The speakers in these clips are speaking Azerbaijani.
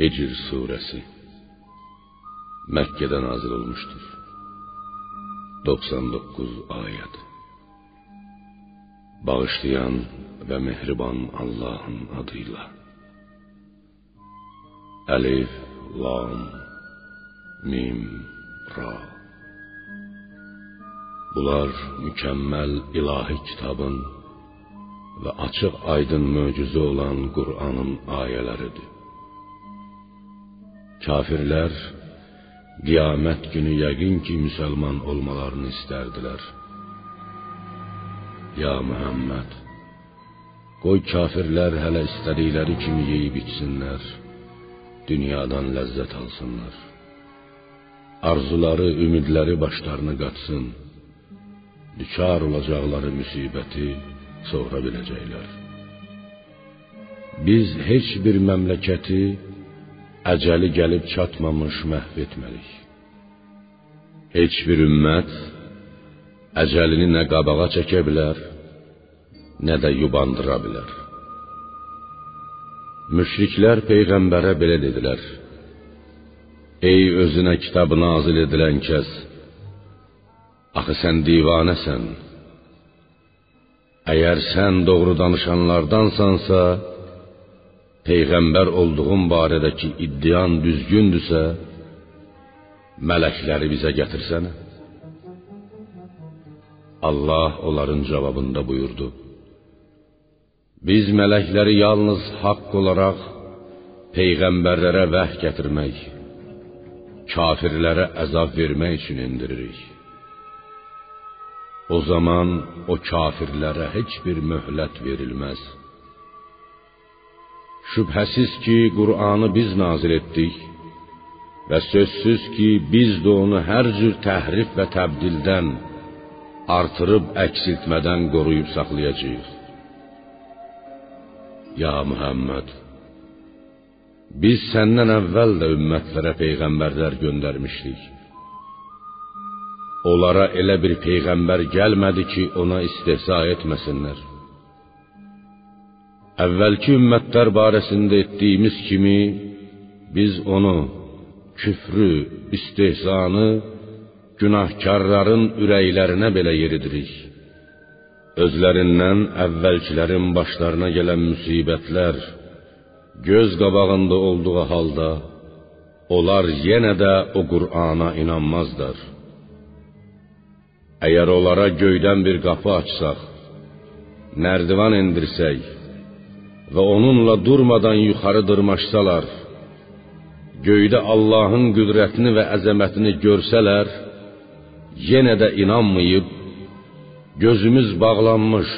Hecr Suresi Mekke'den nazil olmuştur. 99 ayet Bağışlayan ve mehriban Allah'ın adıyla. Elif, Lam, Mim, Ra. Bunlar mükemmel ilahi kitabın ve açık aydın möcüzü olan Kur'an'ın ayeleridir. Kafirlər qiyamət günü yəqin ki, müsəlman olmalarını istərdilər. Ya Muhammed, qoy kafirlər hələ istədikləri kimi yeyib içsinlər, dünyadan ləzzət alsınlar. Arzuları, ümidləri başlarına qatsın. Düçar olacaqları müsibəti sonra biləcəklər. Biz heç bir məmləkəti əcəli gəlib çatmamış məhv etmərik. Heç bir ümmət əcəlini nə qabağa çəkə bilər, nə də yubandıra bilər. Müşriklər peyğəmbərə belə dedilər: Ey özünə kitab nazil edilən kəs, axı sən divanəsən. Əgər sən doğru danışanlardansansa, peyğəmbər olduğun barədəki iddian düzgündürsə, mələkləri bizə gətirsənə. Allah onların cavabında buyurdu: Biz mələkləri yalnız haqq olaraq peyğəmbərlərə vəh gətirmək, kafirlərə əzab vermək üçün indiririk. O zaman o kafirlərə heç bir möhlət verilməz. Şübhəsiz ki, Qur'anı biz nazil etdik və sözsüz ki, biz də onu hər cür təhrif və təbdildən, artırıb əksiltmədən qoruyub saxlayacağıq. Ya Muhammed, biz səndən əvvəl də ümmətlərə peyğəmbərlər göndərmişdik. Onlara elə bir peyğəmbər gəlmədi ki, ona istehza etməsinlər. Əvvəlki ümmətlər barəsində etdiyimiz kimi biz onu küfrü, istehzanı günahkarların ürəklərinə belə yeridirik. Özlərindən əvvəlkilərin başlarına gələn müsibətlər göz qabağında olduğu halda onlar yenə də o Qur'ana inanmazlar. Əgər onlara göydən bir qapı açsaq, nərdivan endirsək, və onunla durmadan yuxarı dırmaşsalar, göydə Allahın qüdrətini və əzəmətini görsələr, yenə də inanmayıb, gözümüz bağlanmış,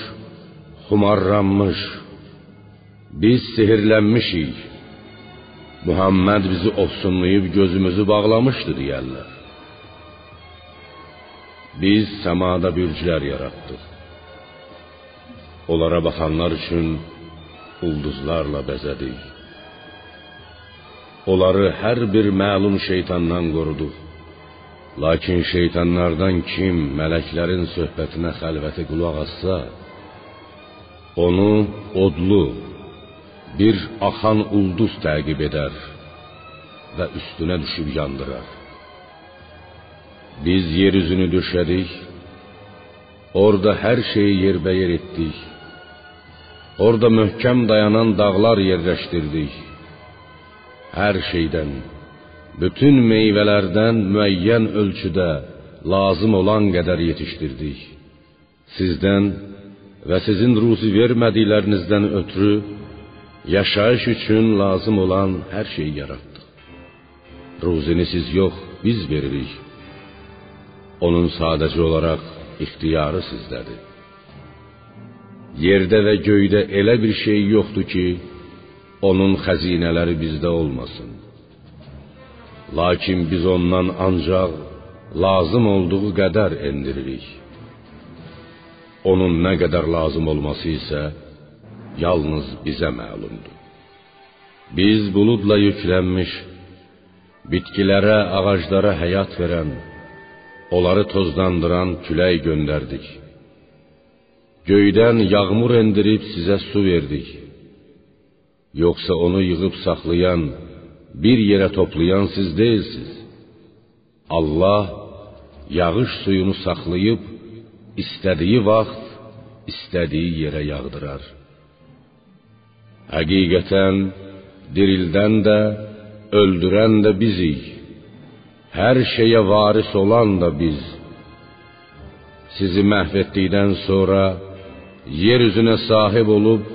xumarlanmış, biz sehirlənmişik. Muhammed bizi ofsunlayıb gözümüzü bağlamışdı deyərlər. Biz səmada bürclər yaratdıq. Onlara baxanlar üçün ulduzlarla bəzədik. Onları hər bir məlum şeytandan qoruduq. Lakin şeytanlardan kim mələklərin söhbətinə xəlvəti qulaq assa, onu odlu bir axan ulduz təqib edər və üstünə düşüb yandırar. Biz yer üzünü döşədik, orada hər şeyi yerbəyer etdik Orada möhkəm dayanan dağlar yerləşdirdik. Hər şeydən, bütün meyvələrdən müəyyən ölçüdə lazım olan qədər yetişdirdik. Sizdən və sizin ruzi vermədiklərinizdən ötürü yaşayış üçün lazım olan hər şeyi yaratdıq. Ruzini siz yox, biz veririk. Onun sadəcə olaraq ixtiyarı sizdədir. Yerdə və göydə elə bir şey yoxdur ki, onun xəzinələri bizdə olmasın. Lakin biz ondan ancaq lazım olduğu qədər endiririk. Onun nə qədər lazım olması isə yalnız bizə məlumdur. Biz buludla yüklənmiş, bitkilərə, ağaclara həyat verən, onları tozlandıran külək göndərdik. Göydən yağmur endirib sizə su verdik. Yoxsa onu yığıb saxlayan, bir yerə toplayan siz deyilsiz. Allah yağış suyunu saxlayıb istədiyi vaxt, istədiyi yerə yağdırar. Həqiqətən dirildən də, öldürən də bizik. Hər şeyə varis olan da biz. Sizi məhv etdikdən sonra yer üzünə sahib olub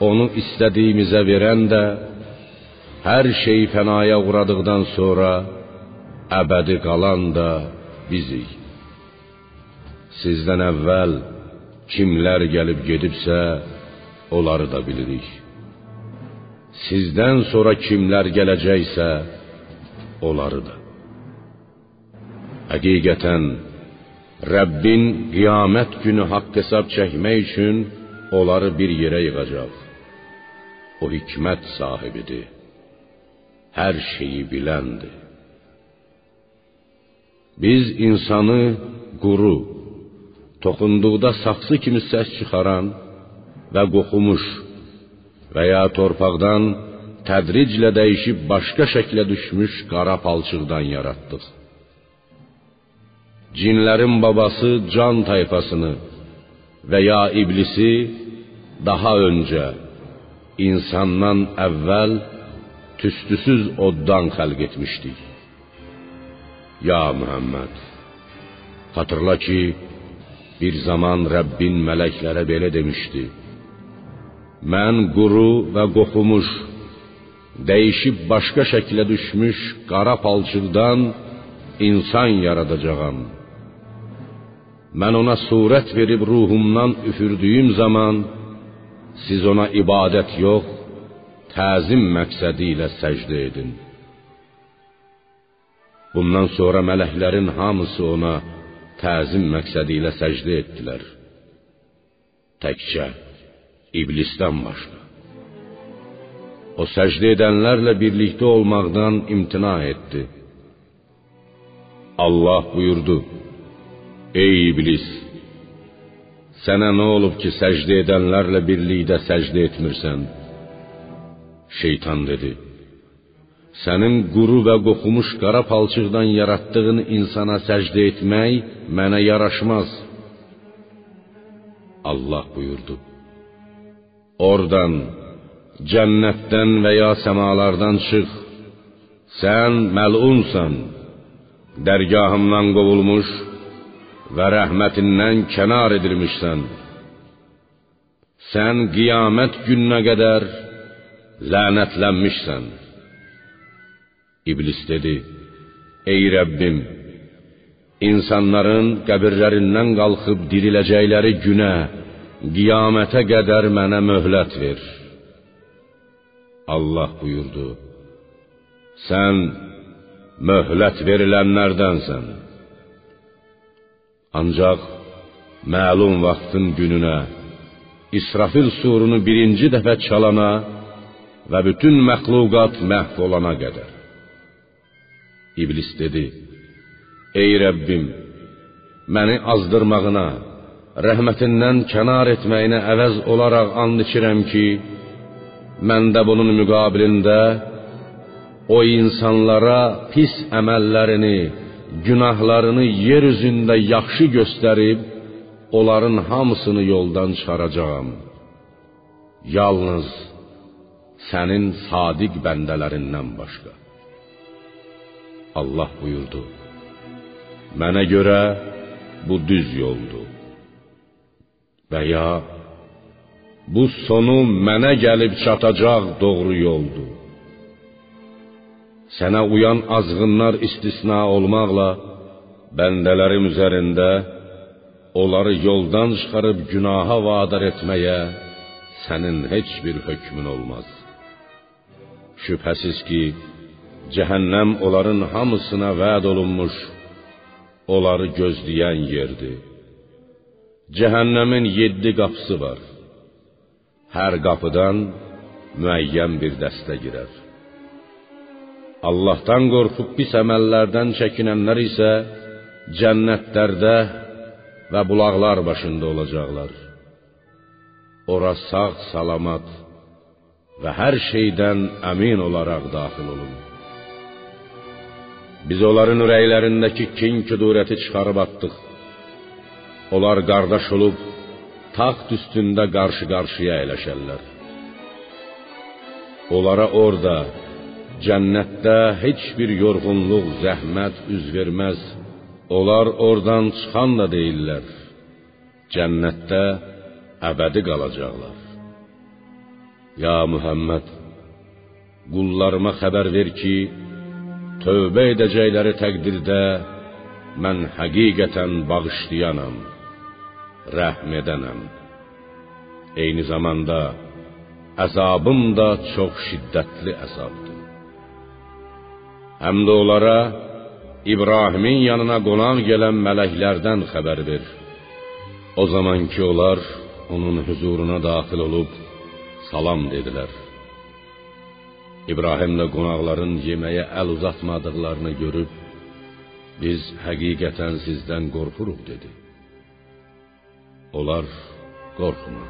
onu istədiyimizə verən də hər şey fənaya uğradıqdan sonra əbədi qalan da bizik. Sizdən əvvəl kimlər gəlib gedibsə, onları da bilirik. Sizdən sonra kimlər gələcəksə, onları da. Həqiqətən Rəbbin qiyamət günü haqq hesab çəkmək üçün onları bir yerə yığacaq. O hikmət sahibidir. Hər şeyi biləndir. Biz insanı quru, toxunduqda saxsı kimi səs çıxaran və qoxumuş və ya torpaqdan tədriclə dəyişib başqa şəklə düşmüş qara palçıqdan yaratdıq. Cinlərin babası can tayfasını və ya iblisi daha öncə insandan əvvəl tüstüsüz oddan xəlq etmişdik. Ya Muhammed, hatırla ki, bir zaman Rəbbin mələklərə belə demişdi: Mən quru və qoxumuş, dəyişib başqa şəklə düşmüş qara palçıqdan insan yaradacağam. Mən ona surət verib ruhumdan üfürdüyüm zaman siz ona ibadət yox, təzim məqsədi ilə səcdə edin. Bundan sonra mələklərin hamısı ona təzim məqsədi ilə səcdə etdilər. Təkcə iblisdən başqa. O səcdə edənlərlə birlikdə olmaqdan imtina etdi. Allah buyurdu: Ey iblis, sənə nə olub ki, səcdə edənlərlə birlikdə səcdə etmirsən? Şeytan dedi: Sənin quru və qoxumuş qara palçıqdan yaratdığın insana səcdə etmək mənə yaraşmaz. Allah buyurdu: Oradan, cənnətdən və ya səmalardan çıx. Sən məlunsan, dərgahımdan qovulmuş və rəhmətindən kənar edilmişsən. Sən qiyamət gününə qədər lənətlənmişsən. İblis dedi: Ey Rəbbim, insanların qəbirlərindən qalxıb diriləcəkləri günə, qiyamətə qədər mənə möhlət ver. Allah buyurdu: Sən möhlət verilənlərdənsən. Ancaq məlum vaxtın gününə İsrafil surunu birinci dəfə çalana və bütün məxluqat məhv olana qədər. İblis dedi: Ey Rəbbim, məni azdırmağına, rəhmətindən kənar etməyinə əvəz olaraq and içirəm ki, mən də bunun müqabilində o insanlara pis əməllərini, günahlarını yer üzündə yaxşı göstərib, onların hamısını yoldan çıxaracağam. Yalnız sənin sadiq bəndələrindən başqa. Allah buyurdu: Mənə görə bu düz yoldur. Və ya bu sonu mənə gəlib çatacaq doğru yoldur. Sənə uyan azğınlar istisna olmaqla bəndələrim üzərində onları yoldan çıxarıb günaha vadar etməyə sənin heç bir hökmün olmaz. Şübhəsiz ki, cəhənnəm onların hamısına vəd olunmuş, onları gözləyən yerdir. Cəhənnəmin yeddi qapısı var. Hər qapıdan müəyyən bir dəstə girər. Allahdan qorxub pis əməllərdən çəkinənlər isə cənnətlərdə və bulaqlar başında olacaqlar. Ora sağ salamat və hər şeydən əmin olaraq daxil olun. Biz onların ürəklərindəki kin kudurəti çıxarıb atdıq. Onlar qardaş olub taxt üstündə qarşı-qarşıya əyləşərlər. Onlara orada cənnətdə heç bir yorğunluq, zəhmət üz verməz. Onlar oradan çıxan da deyirlər. Cənnətdə əbədi qalacaqlar. Ya Muhammed, qullarıma xəbər ver ki, tövbə edəcəkləri təqdirdə mən həqiqətən bağışlayanam, rəhm edənəm. Eyni zamanda əzabım da çox şiddətli əzabdır. Həm də onlara İbrahimin yanına qonaq gələn mələklərdən xəbər ver. O zaman ki onlar onun huzuruna daxil olub salam dedilər. İbrahim də qonaqların yeməyə əl uzatmadıqlarını görüb biz həqiqətən sizdən qorxuruq dedi. Onlar qorxma.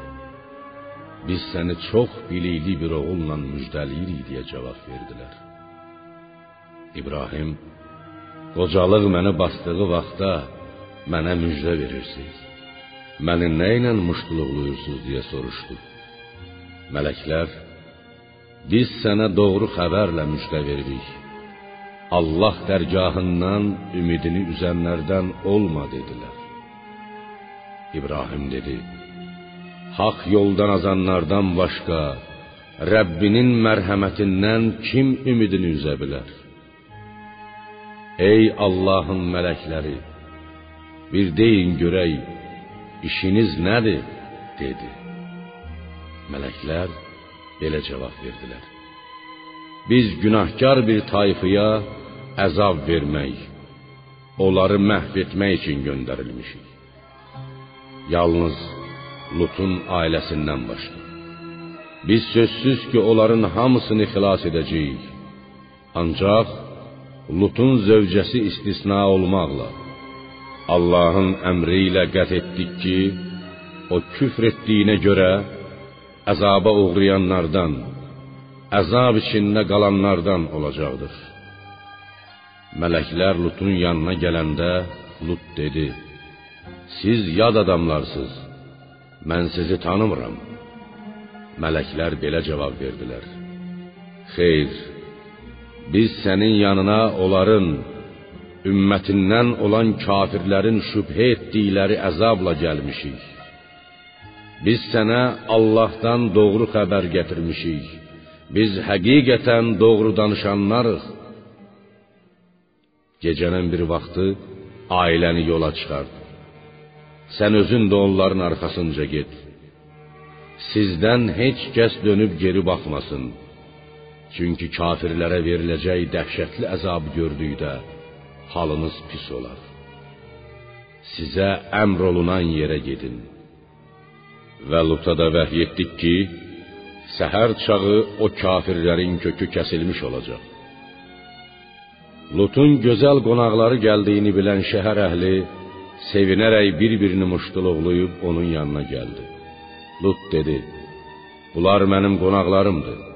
Biz səni çox bilikli bir oğulla müjdəliyirik deyə cavab verdilər. İbrahim qocalıq məni basdığı vaxtda mənə müjdə verirsiniz. Məni nə ilə muştuluqluyursunuz deyə soruşdu. Mələklər biz sənə doğru xəbərlə müjdə veririk. Allah dərgahından ümidini üzənlərdən olma dedilər. İbrahim dedi: Haq yoldan azanlardan başqa Rəbbinin mərhəmətindən kim ümidini üzə bilər? Ey Allahın mələkləri, bir deyin görək, işiniz nədir? dedi. Mələklər belə cavab verdilər: Biz günahkar bir tayfaya əzab vermək, onları məhv etmək üçün göndərilmişik. Yalnız Lutun ailəsindən başqa. Biz sözsüz ki, onların hamısını xilas edəcəyik. Ancaq Lutun zövcəsi istisna olmaqla Allahın əmri ilə qət etdik ki, o küfr etdiyinə görə əzaba uğrayanlardan, əzab içində qalanlardan olacaqdır. Mələklər Lutun yanına gələndə Lut dedi: Siz yad adamlarsınız. Mən sizi tanımıram. Mələklər belə cavab verdilər: Xeyr, biz sənin yanına onların ümmətindən olan kafirlərin şübhə etdikləri əzabla gəlmişik. Biz sənə Allahdan doğru xəbər gətirmişik. Biz həqiqətən doğru danışanlarıq. Gecənin bir vaxtı ailəni yola çıxart. Sən özün də onların arxasınca get. Sizdən heç kəs dönüb geri baxmasın. Çünki kafirlərə veriləcək dəhşətli əzab gördükdə halınız pis olar. Sizə əmr olunan yerə gedin. Və Luta da vəhy etdik ki, səhər çağı o kafirlərin kökü kəsilmiş olacaq. Lutun gözəl qonaqları gəldiyini bilən şəhər əhli sevinərək bir-birini muştuluqlayıb onun yanına gəldi. Lut dedi: "Bunlar mənim qonaqlarımdır.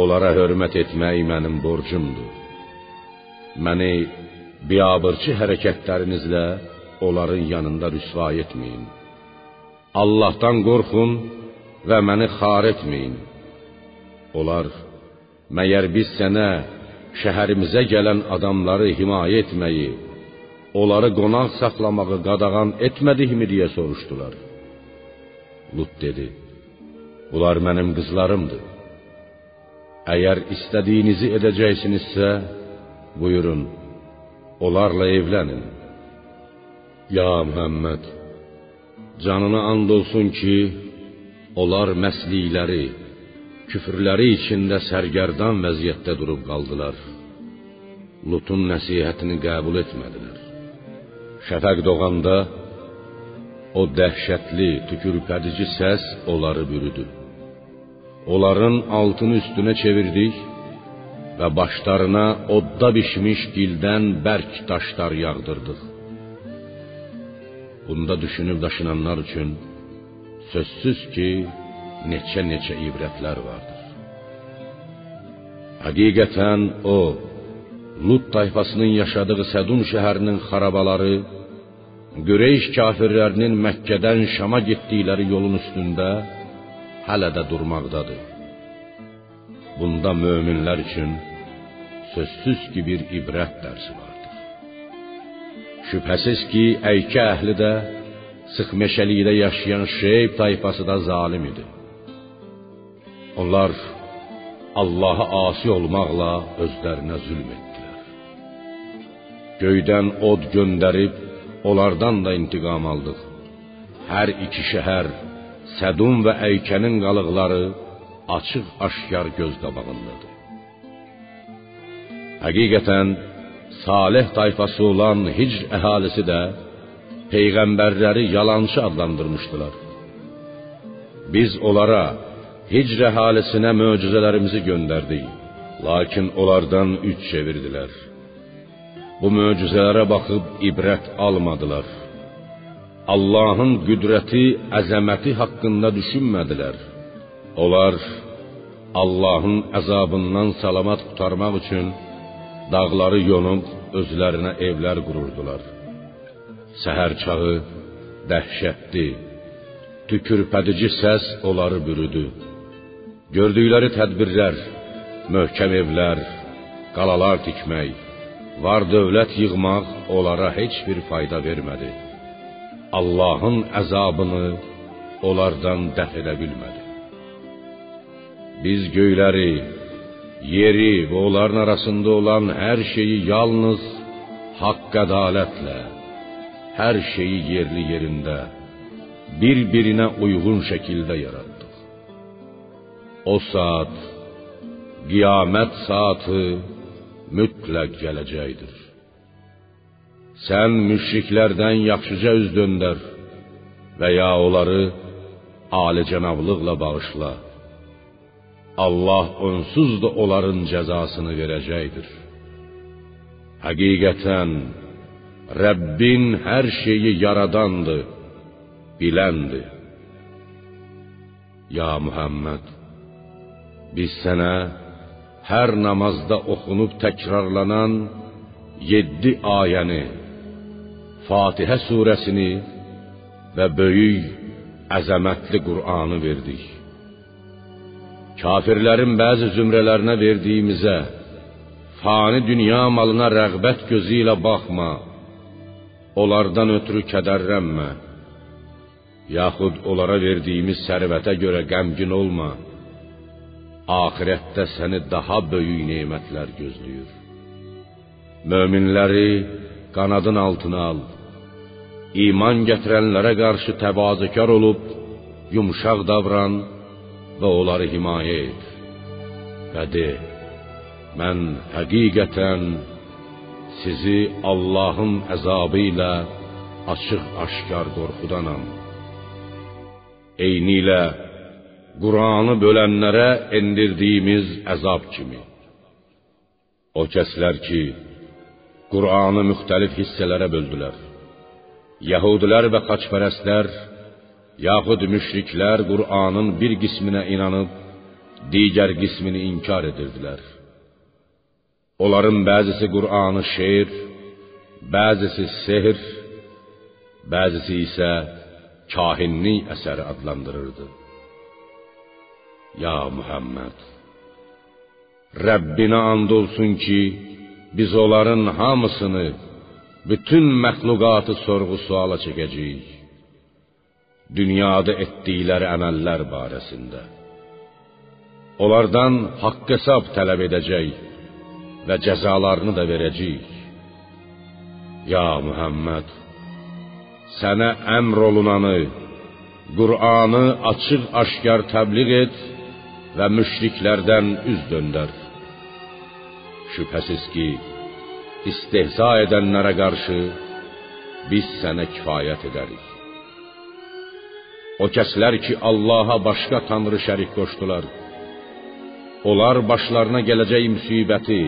Onlara hörmət etmək mənim borcumdur. Məni biabırçı hərəkətlərinizlə onların yanında rüsva etməyin." Allahdan qorxun və məni xar etməyin. Onlar məyər biz sənə şəhərimizə gələn adamları himayə etməyi, onları qonaq saxlamağı qadağan etmədikmi deyə soruşdular. Lut dedi: Bunlar mənim qızlarımdır. Əgər istədiyinizi edəcəksinizsə, buyurun, onlarla evlənin. Ya Muhammed, Canına and olsun ki, onlar məslikləri, küfrləri içində sərgərdan vəziyyətdə durub qaldılar. Lutun nəsihətini qəbul etmədilər. Şəfəq doğanda o dəhşətli, tükürpədici səs onları bürüdü. Onların altını üstünə çevirdik və başlarına odda bişmiş gildən bərk daşlar yağdırdıq. Bunda düşünüb daşınanlar üçün sözsüz ki, neçə-neçə ibrətlər vardır. Həqiqətən o Lut tayfasının yaşadığı Sədun şəhərinin xarabaları Qüreyş kafirlərinin Məkkədən Şama getdikləri yolun üstündə hələ də durmaqdadır. Bunda möminlər üçün sözsüz ki bir ibrət dərsi vardır. Şübhəsiz ki, Əykə əhli də sıx meşəlikdə yaşayan Şeyb tayfası da zalim idi. Onlar Allaha asi olmaqla özlərinə zülm etdilər. Göydən od göndərib onlardan da intiqam aldıq. Hər iki şəhər, Sədum və Əykənin qalıqları açıq-aşkar göz qabağındadır. Həqiqətən Salih tayfası olan Hicr əhalisi də peyğəmbərləri yalançı adlandırmışdılar. Biz onlara Hicr əhalisinə möcüzələrimizi göndərdik, lakin onlardan üç çevirdilər. Bu möcüzələrə baxıb ibrət almadılar. Allahın qüdrəti, əzəməti haqqında düşünmədilər. Onlar Allahın əzabından salamat qurtarmaq üçün dağları yonub özlərinə evlər qururdular. Səhər çağı dəhşətli, tükürpədici səs onları bürüdü. Gördükləri tədbirlər, möhkəm evlər, qalalar tikmək, var dövlət yığmaq onlara heç bir fayda vermədi. Allahın əzabını onlardan dəf edə bilmədi. Biz göyləri, yeri və onların arasında olan hər şeyi yalnız haqq ədalətlə, hər şeyi yerli yerində, bir-birinə uyğun şəkildə yaratdıq. O saat, qiyamət saatı mütləq gələcəkdir. Sən müşriklərdən yaxşıca üz döndər və ya onları alicənablıqla bağışla. Allah onsuz da onların cəzasını verəcəkdir. Həqiqətən Rəbbin hər şeyi yaradandır, biləndir. Ya Muhammed, biz sənə hər namazda oxunub təkrarlanan 7 ayəni, Fatihə surəsini və böyük, əzəmətli Qur'anı verdik. Kafirlərin bəzi zümrələrinə verdiyimizə, fani dünya malına rəğbət gözü ilə baxma. Onlardan ötürü kədərlənmə. Yaxud onlara verdiyimiz sərvətə görə qəmgin olma. Axirətdə səni daha böyük nemətlər gözləyir. Möminləri qanadın altına al. İman gətirənlərə qarşı təvazökar olub yumşaq davran və onları himayə et. Və de: Mən həqiqətən sizi Allahın əzabı ilə açıq-aşkar qorxudanam. Eynilə Qur'anı bölənlərə endirdiyimiz əzab kimi. O kəslər ki, Qur'anı müxtəlif hissələrə böldülər. Yəhudilər və xaçpərəstlər, yaxud müşriklər Qur'anın bir qisminə inanıb, digər qismini inkar edirdilər. Onların bəzisi Qur'anı şeir, bəzisi sehr, bəzisi isə kahinlik əsəri adlandırırdı. Ya Muhammed, Rəbbinə and olsun ki, biz onların hamısını, bütün məxluqatı sorğu-suala çəkəcəyik. Dünyada etdikləri əməllər barəsində. Onlardan haqq hesab tələb edəcək və cəzalarını da verəcəyik. Ya Muhammed, sənə əmr olunanı, Qur'anı açıq-aşkar təbliğ et və müşriklərdən üz döndər. Şübhəsiz ki, istehza edənlərə qarşı biz sənə kifayət edərik. O kəslər ki, Allaha başqa tanrı şərik qoşdular, onlar başlarına gələcək müsibəti,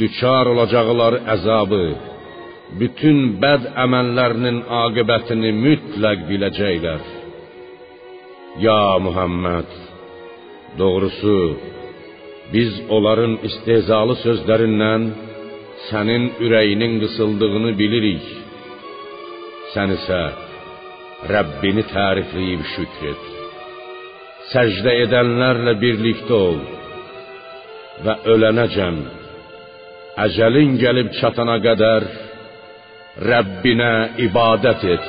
düçar olacaqları əzabı, bütün bəd əməllərinin aqibətini mütləq biləcəklər. Ya Muhammed, doğrusu Biz onların istehzalı sözlərindən sənin ürəyinin qısıldığını bilirik. Sən isə Rəbbini tərifləyib şükr et. Səcdə edənlərlə birlikdə ol və ölənəcən əcəlin gəlib çatana qədər Rəbbinə ibadət et.